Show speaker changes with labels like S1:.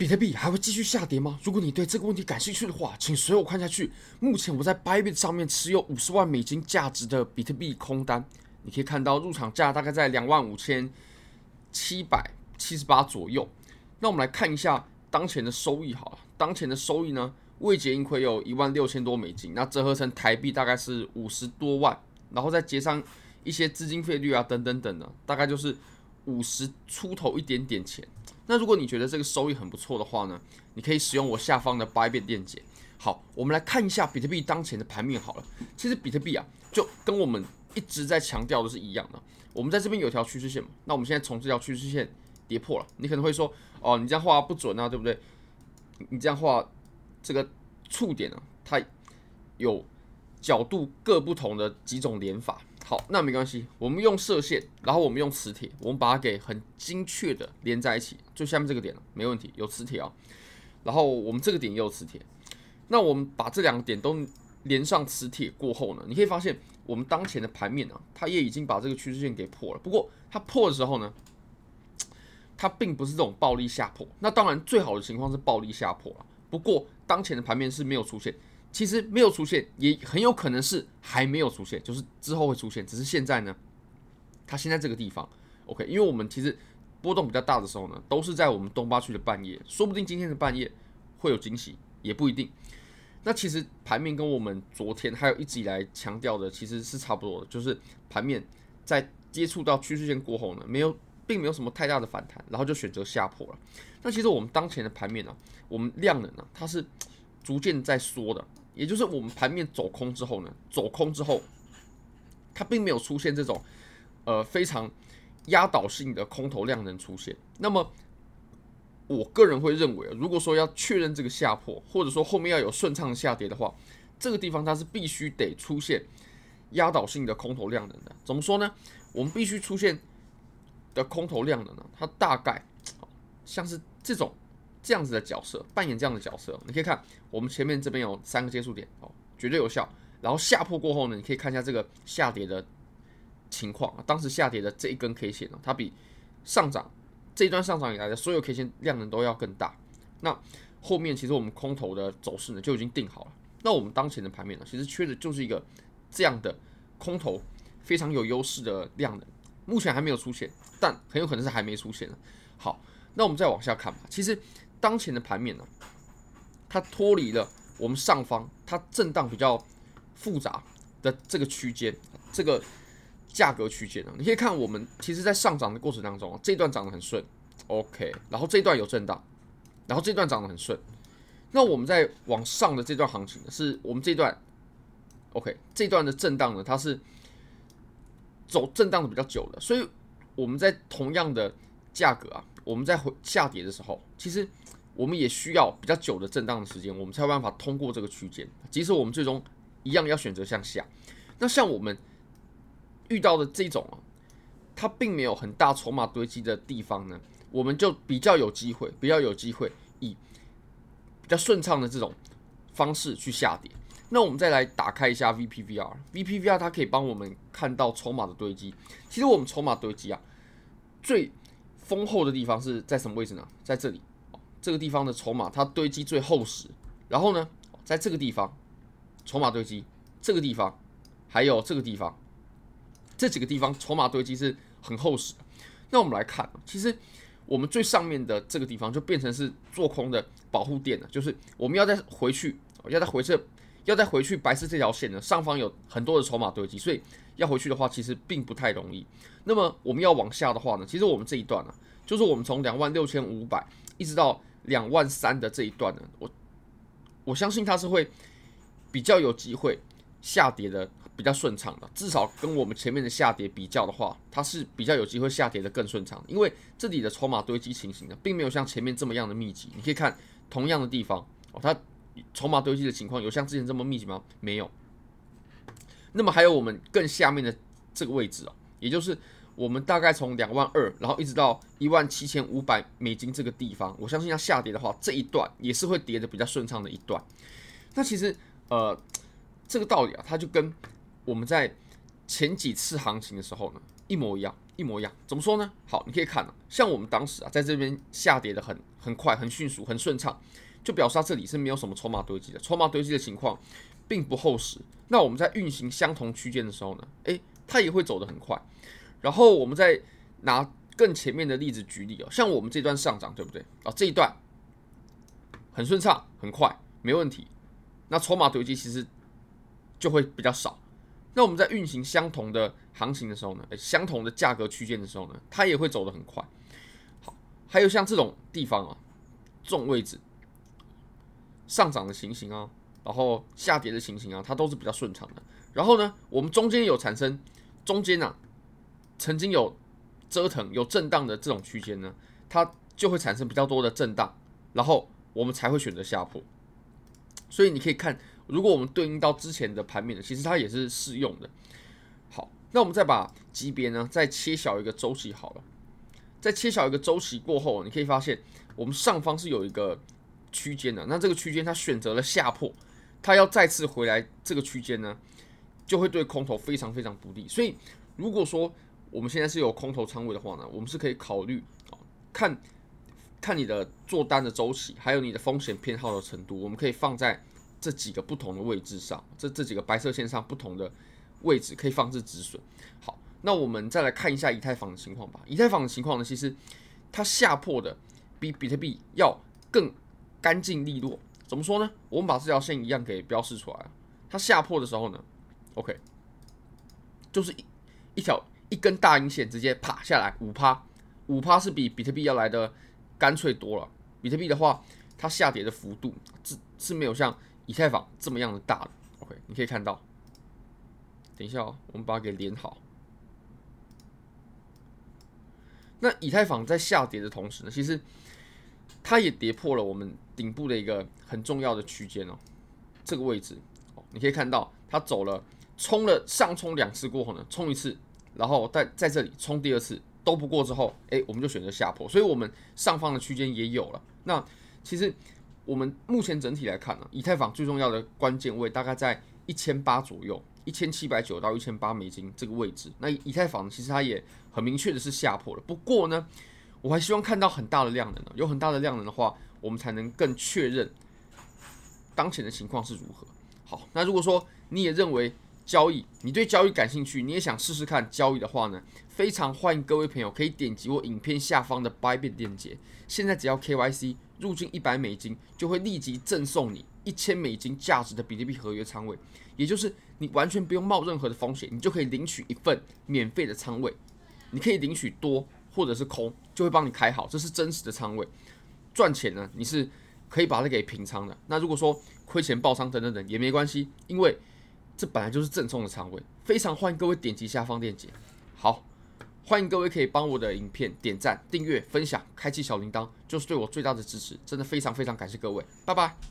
S1: 比特币还会继续下跌吗？如果你对这个问题感兴趣的话，请随我看下去。目前我在 Bybit 上面持有五十万美金价值的比特币空单，你可以看到入场价大概在两万五千七百七十八左右。那我们来看一下当前的收益好了，当前的收益呢，未结盈亏有一万六千多美金，那折合成台币大概是五十多万，然后再结上一些资金费率啊等等等的，大概就是五十出头一点点钱。那如果你觉得这个收益很不错的话呢，你可以使用我下方的 Bybit 链接。好，我们来看一下比特币当前的盘面好了。其实比特币啊，就跟我们一直在强调的是一样的。我们在这边有条趋势线嘛，那我们现在从这条趋势线跌破了，你可能会说，哦，你这样画不准啊，对不对？你这样画这个触点啊，它有角度各不同的几种连法。好，那没关系，我们用射线，然后我们用磁铁，我们把它给很精确的连在一起，就下面这个点了，没问题，有磁铁啊。然后我们这个点也有磁铁，那我们把这两个点都连上磁铁过后呢，你可以发现我们当前的盘面啊，它也已经把这个趋势线给破了。不过它破的时候呢，它并不是这种暴力下破。那当然最好的情况是暴力下破了，不过当前的盘面是没有出现。其实没有出现，也很有可能是还没有出现，就是之后会出现。只是现在呢，它现在这个地方，OK，因为我们其实波动比较大的时候呢，都是在我们东八区的半夜，说不定今天的半夜会有惊喜，也不一定。那其实盘面跟我们昨天还有一直以来强调的其实是差不多的，就是盘面在接触到趋势线过后呢，没有，并没有什么太大的反弹，然后就选择下破了。那其实我们当前的盘面呢，我们量能呢，它是逐渐在缩的。也就是我们盘面走空之后呢，走空之后，它并没有出现这种呃非常压倒性的空头量能出现。那么，我个人会认为，如果说要确认这个下破，或者说后面要有顺畅下跌的话，这个地方它是必须得出现压倒性的空头量能的。怎么说呢？我们必须出现的空头量能呢，它大概像是这种。这样子的角色扮演这样的角色，你可以看我们前面这边有三个接触点哦，绝对有效。然后下破过后呢，你可以看一下这个下跌的情况。当时下跌的这一根 K 线呢，它比上涨这一段上涨以来的所有 K 线量能都要更大。那后面其实我们空头的走势呢就已经定好了。那我们当前的盘面呢，其实缺的就是一个这样的空头非常有优势的量能，目前还没有出现，但很有可能是还没出现。好，那我们再往下看吧。其实。当前的盘面呢，它脱离了我们上方它震荡比较复杂的这个区间，这个价格区间呢，你可以看我们其实在上涨的过程当中啊，这段涨得很顺，OK，然后这段有震荡，然后这段涨得很顺，那我们在往上的这段行情呢，是我们这段，OK，这段的震荡呢，它是走震荡的比较久的，所以我们在同样的价格啊，我们在回下跌的时候，其实。我们也需要比较久的震荡的时间，我们才有办法通过这个区间。即使我们最终一样要选择向下，那像我们遇到的这种啊，它并没有很大筹码堆积的地方呢，我们就比较有机会，比较有机会以比较顺畅的这种方式去下跌。那我们再来打开一下 VPVR，VPVR 它可以帮我们看到筹码的堆积。其实我们筹码堆积啊，最丰厚的地方是在什么位置呢？在这里。这个地方的筹码它堆积最厚实，然后呢，在这个地方筹码堆积，这个地方还有这个地方，这几个地方筹码堆积是很厚实。那我们来看，其实我们最上面的这个地方就变成是做空的保护垫了，就是我们要再回去，要再回撤，要再回去白色这条线呢，上方有很多的筹码堆积，所以要回去的话其实并不太容易。那么我们要往下的话呢，其实我们这一段呢，就是我们从两万六千五百一直到两万三的这一段呢，我我相信它是会比较有机会下跌的，比较顺畅的。至少跟我们前面的下跌比较的话，它是比较有机会下跌的更顺畅。因为这里的筹码堆积情形呢，并没有像前面这么样的密集。你可以看同样的地方哦，它筹码堆积的情况有像之前这么密集吗？没有。那么还有我们更下面的这个位置哦，也就是。我们大概从两万二，然后一直到一万七千五百美金这个地方，我相信要下跌的话，这一段也是会跌得比较顺畅的一段。那其实，呃，这个道理啊，它就跟我们在前几次行情的时候呢，一模一样，一模一样。怎么说呢？好，你可以看啊，像我们当时啊，在这边下跌的很很快、很迅速、很顺畅，就表示它这里是没有什么筹码堆积的，筹码堆积的情况并不厚实。那我们在运行相同区间的时候呢，诶，它也会走得很快。然后我们再拿更前面的例子举例哦，像我们这段上涨，对不对？啊，这一段很顺畅、很快，没问题。那筹码堆积其实就会比较少。那我们在运行相同的行情的时候呢，相同的价格区间的时候呢，它也会走得很快。好，还有像这种地方啊，这种位置上涨的情形啊，然后下跌的情形啊，它都是比较顺畅的。然后呢，我们中间有产生中间啊，曾经有折腾、有震荡的这种区间呢，它就会产生比较多的震荡，然后我们才会选择下破。所以你可以看。如果我们对应到之前的盘面呢，其实它也是适用的。好，那我们再把级别呢再切小一个周期好了。在切小一个周期过后，你可以发现我们上方是有一个区间的。那这个区间它选择了下破，它要再次回来这个区间呢，就会对空头非常非常不利。所以如果说我们现在是有空头仓位的话呢，我们是可以考虑啊看看你的做单的周期，还有你的风险偏好的程度，我们可以放在。这几个不同的位置上，这这几个白色线上不同的位置可以放置止损。好，那我们再来看一下以太坊的情况吧。以太坊的情况呢，其实它下破的比比特币要更干净利落。怎么说呢？我们把这条线一样给标示出来。它下破的时候呢，OK，就是一一条一根大阴线直接啪下来五趴，五趴是比比特币要来的干脆多了。比特币的话，它下跌的幅度是是没有像以太坊这么样的大的，OK，你可以看到。等一下哦，我们把它给连好。那以太坊在下跌的同时呢，其实它也跌破了我们顶部的一个很重要的区间哦，这个位置，你可以看到它走了，冲了上冲两次过后呢，冲一次，然后在在这里冲第二次都不过之后，哎，我们就选择下破，所以我们上方的区间也有了。那其实。我们目前整体来看呢，以太坊最重要的关键位大概在一千八左右，一千七百九到一千八美金这个位置。那以太坊其实它也很明确的是下破了。不过呢，我还希望看到很大的量能呢，有很大的量能的话，我们才能更确认当前的情况是如何。好，那如果说你也认为交易，你对交易感兴趣，你也想试试看交易的话呢，非常欢迎各位朋友可以点击我影片下方的 Bybit 链接，现在只要 KYC。入金一百美金就会立即赠送你一千美金价值的比特币合约仓位，也就是你完全不用冒任何的风险，你就可以领取一份免费的仓位。你可以领取多或者是空，就会帮你开好，这是真实的仓位。赚钱呢，你是可以把它给平仓的。那如果说亏钱爆仓等等等也没关系，因为这本来就是赠送的仓位。非常欢迎各位点击下方链接。好。欢迎各位可以帮我的影片点赞、订阅、分享、开启小铃铛，就是对我最大的支持。真的非常非常感谢各位，拜拜。